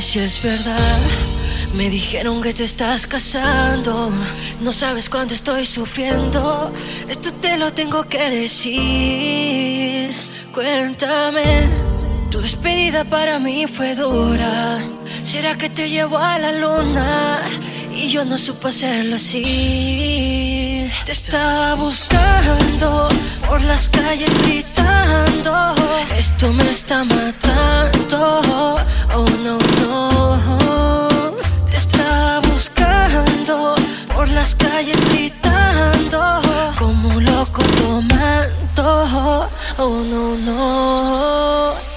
Si es verdad. Me dijeron que te estás casando. No sabes cuánto estoy sufriendo. Esto te lo tengo que decir. Cuéntame. Tu despedida para mí fue dura. ¿Será que te llevo a la luna? Y yo no supe hacerlo así. Te estaba buscando por las calles. Esto me está matando. Oh no, no. Te estaba buscando por las calles gritando. Como loco tomando. Oh no, no.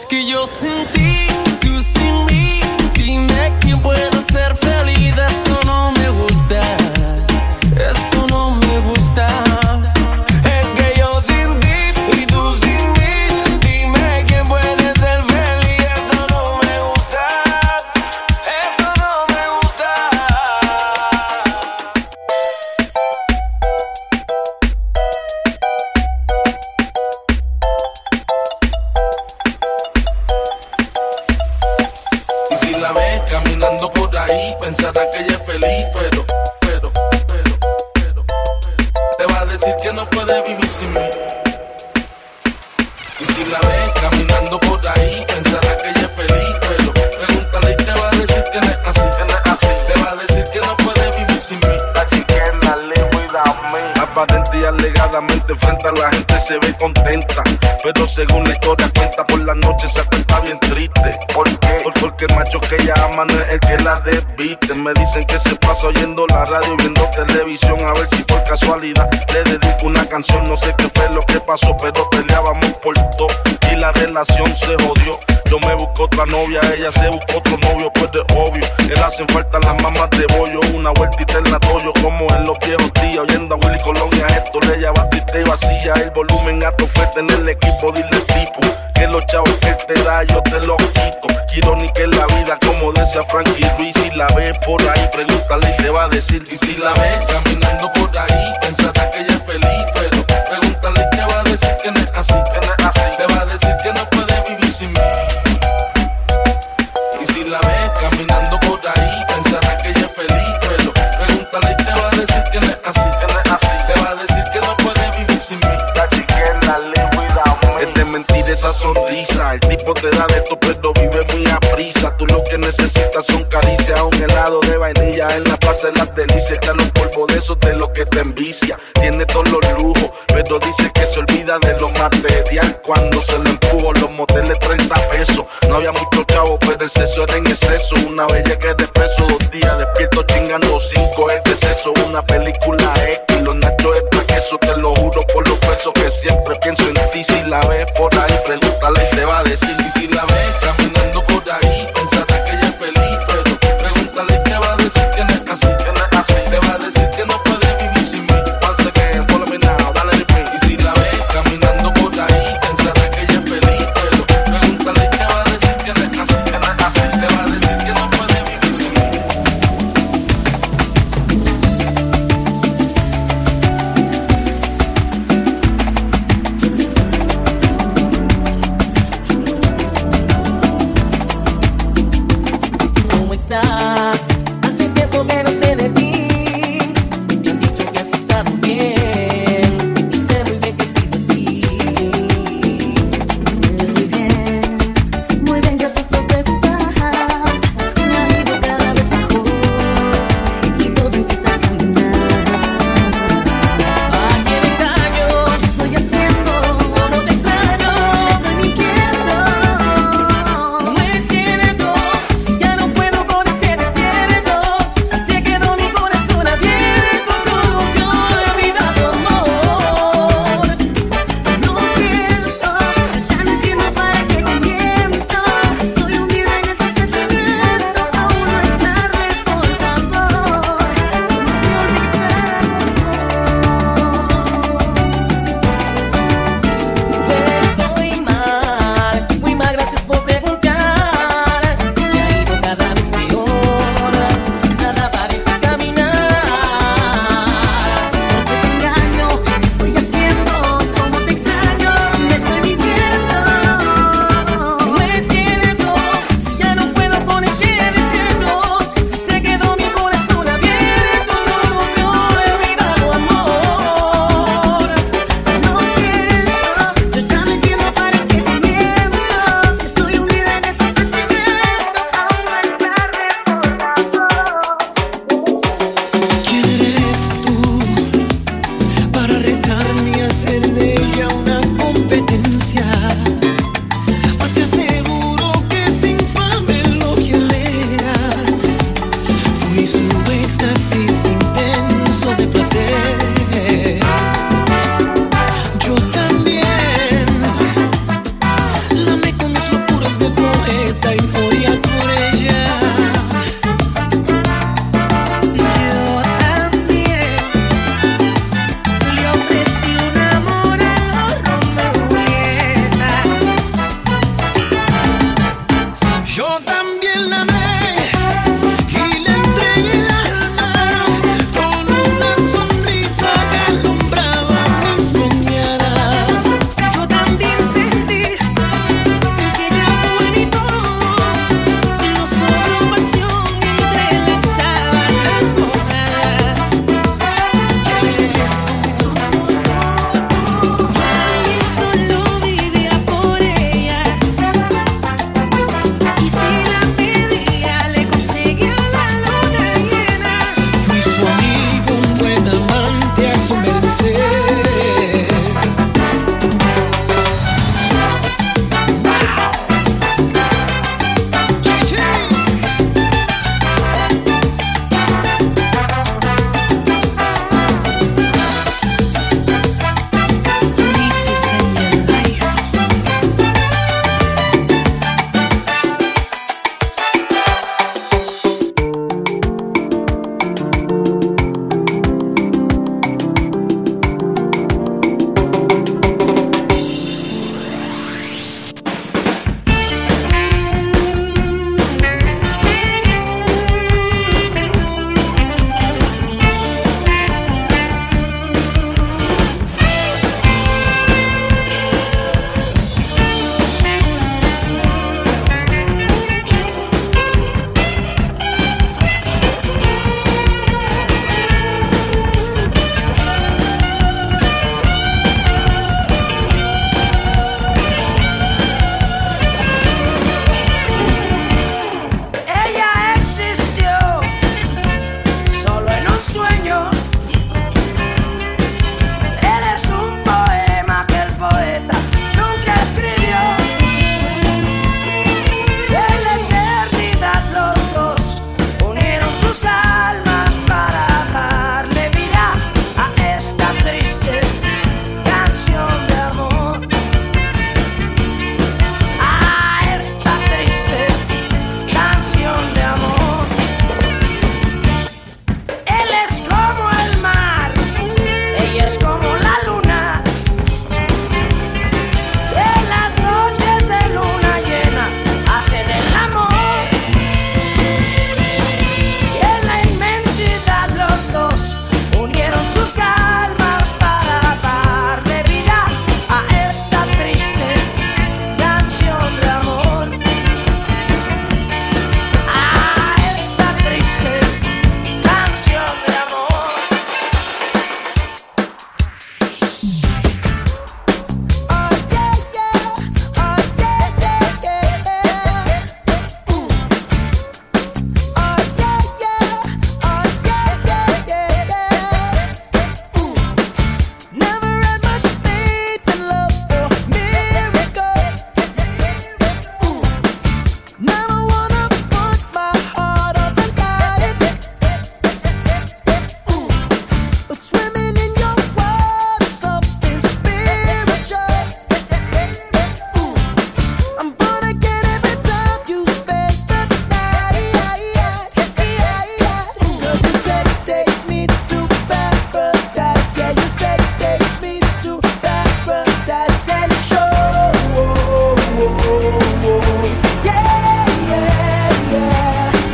Es que yo sin ti, tú sin mí. Dime quién puede se ve contenta, pero según la historia cuenta por la noche se está bien triste. ¿Por qué? Por- Porque el macho que ella ama no es el que la desviste. Me dicen que se pasa oyendo la radio, viendo televisión, a ver si por casualidad le dedico una canción. No sé qué fue lo que pasó, pero peleábamos por todo y la relación se jodió. Yo me busco otra novia, ella se buscó otro novio, pues de obvio. Le hacen falta las mamás de bollo, una vueltita en la toyo, como en los viejos días. Y vacía. El volumen alto fue tener el equipo, dile tipo. Que los chavos que te da, yo te los quito. Quiero ni que la vida, como decía Frankie Ruiz. Si la ves por ahí, pregúntale y te va a decir. Y si la ves caminando por ahí, pensará que ella es feliz. Pero pregúntale y te va a decir que no es así, que no es así. Esa sonrisa. El tipo te da de todo, pero vive muy a prisa. Tú lo que necesitas son caricias, un helado de vainilla en la plaza de las delicias. Los polvos de esos de lo que te envicia. Tiene todos los lujos, pero dice que se olvida de lo material. Cuando se lo empujo, los moteles 30 pesos. No había mucho chavo, pero el sexo era en exceso. Una bella que de peso, dos días despierto chingando cinco. El deceso, una película X. Los nachos de pa' queso, te lo pesos que siempre pienso en ti. Si la ves por ahí, pregúntale y te va a decir. Y si la ves ¿Cómo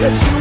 that you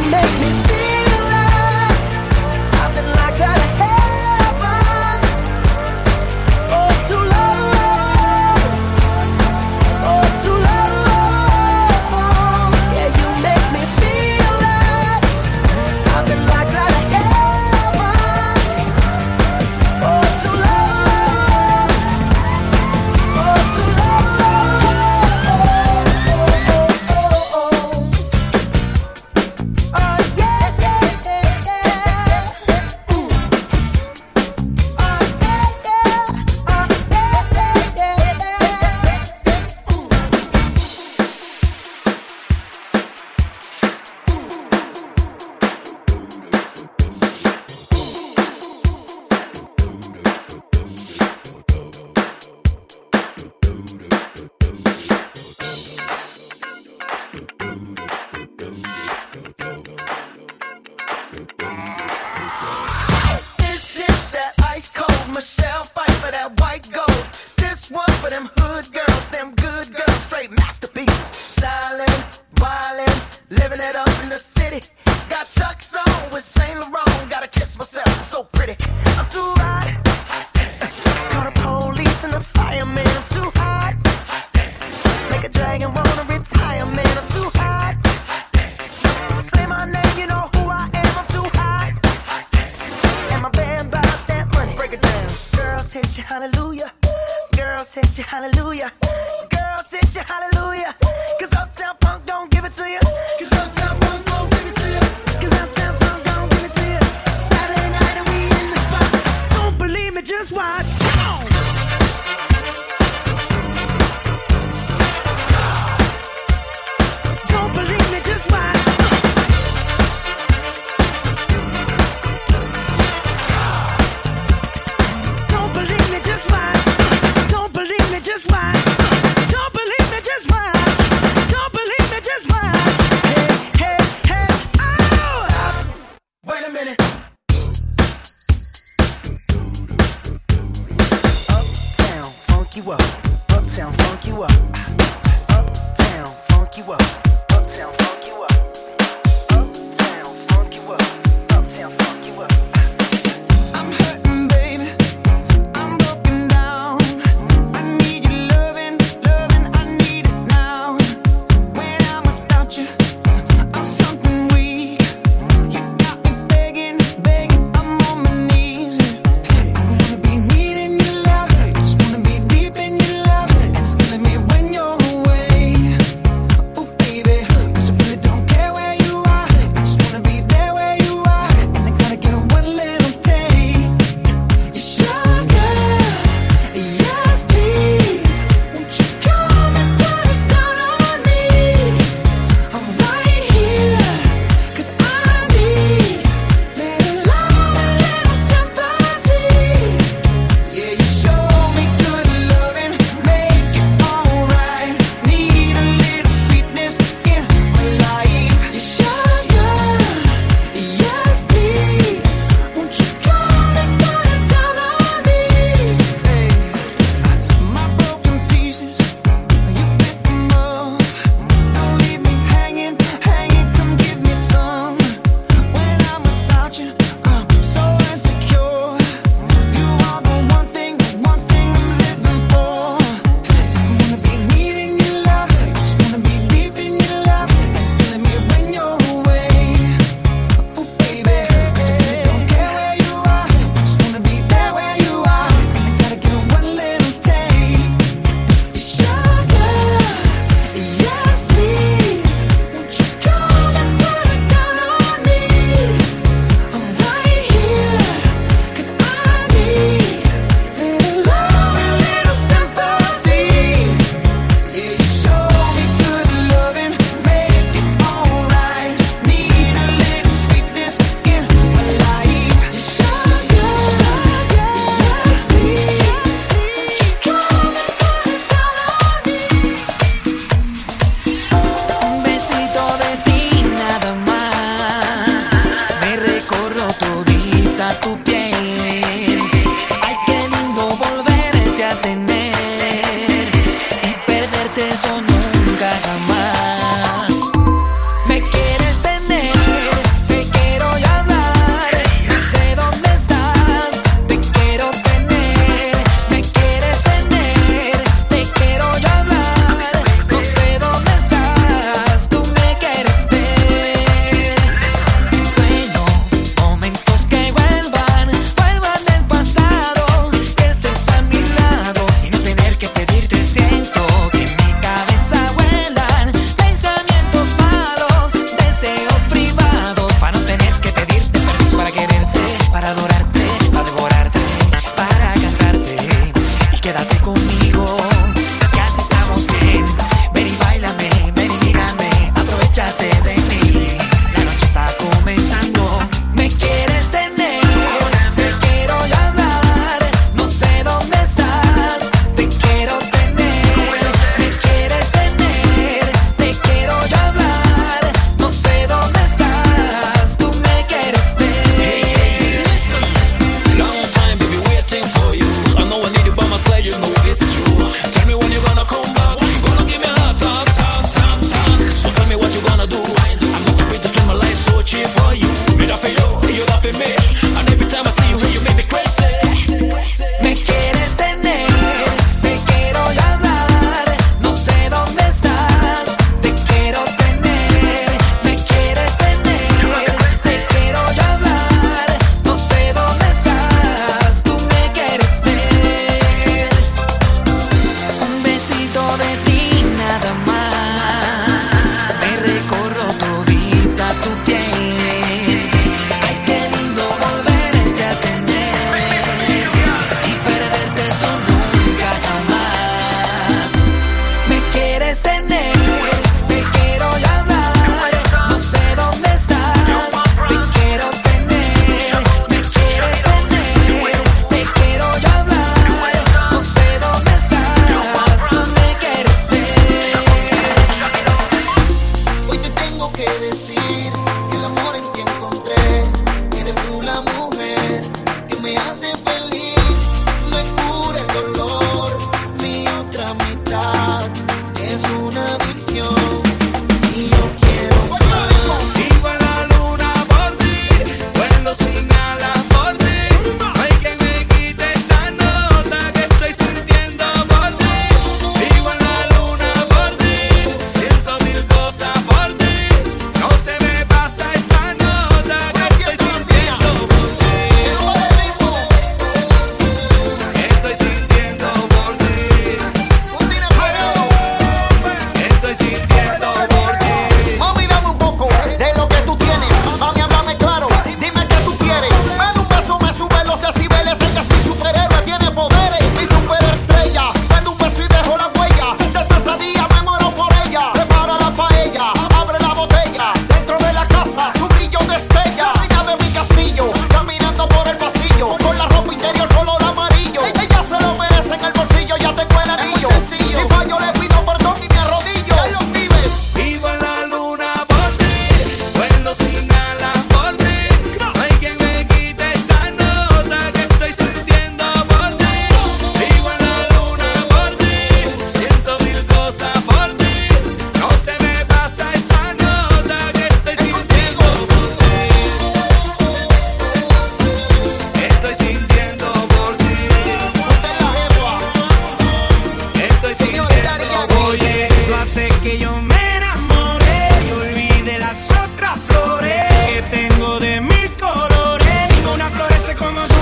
mama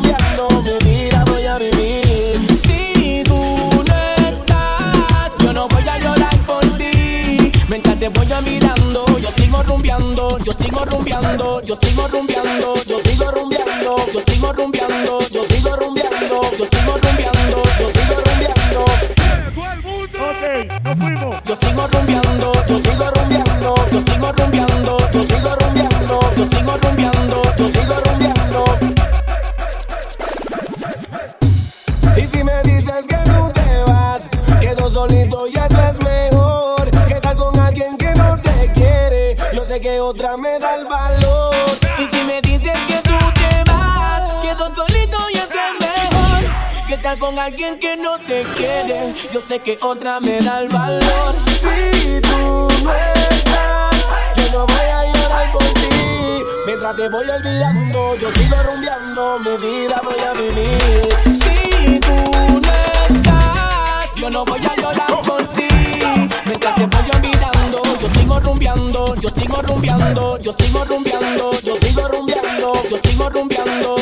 Mi mira voy a vivir. Si tú no estás Yo no voy a llorar por ti. Mientras te voy a mirando Yo sigo rumbeando Yo sigo rumbeando Yo sigo rumbeando Yo sigo rumbeando. otra me da el valor. Y si me dices que tú te vas, quedo solito y eso es mejor. Que estar con alguien que no te quiere. Yo sé que otra me da el valor. Si tú no estás, yo no voy a llorar por ti. Mientras te voy olvidando, yo sigo rumbeando, mi vida voy a vivir. Si tú no estás, yo no voy a rumbeando, yo sigo rumbeando, yo sigo rumbeando, yo sigo rumbeando, yo sigo rumbeando,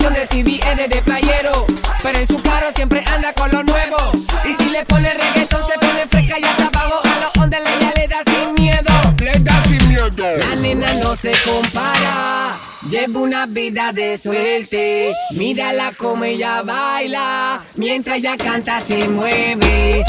producción de CD es de playero. Pero en su carro siempre anda con lo nuevo. Y si le pone reggaetón, se pone fresca y hasta abajo. A los ondas ya le da sin miedo. Le da sin miedo. La nena no se compara. lleva una vida de suerte, mírala como ella baila, mientras ella canta se mueve.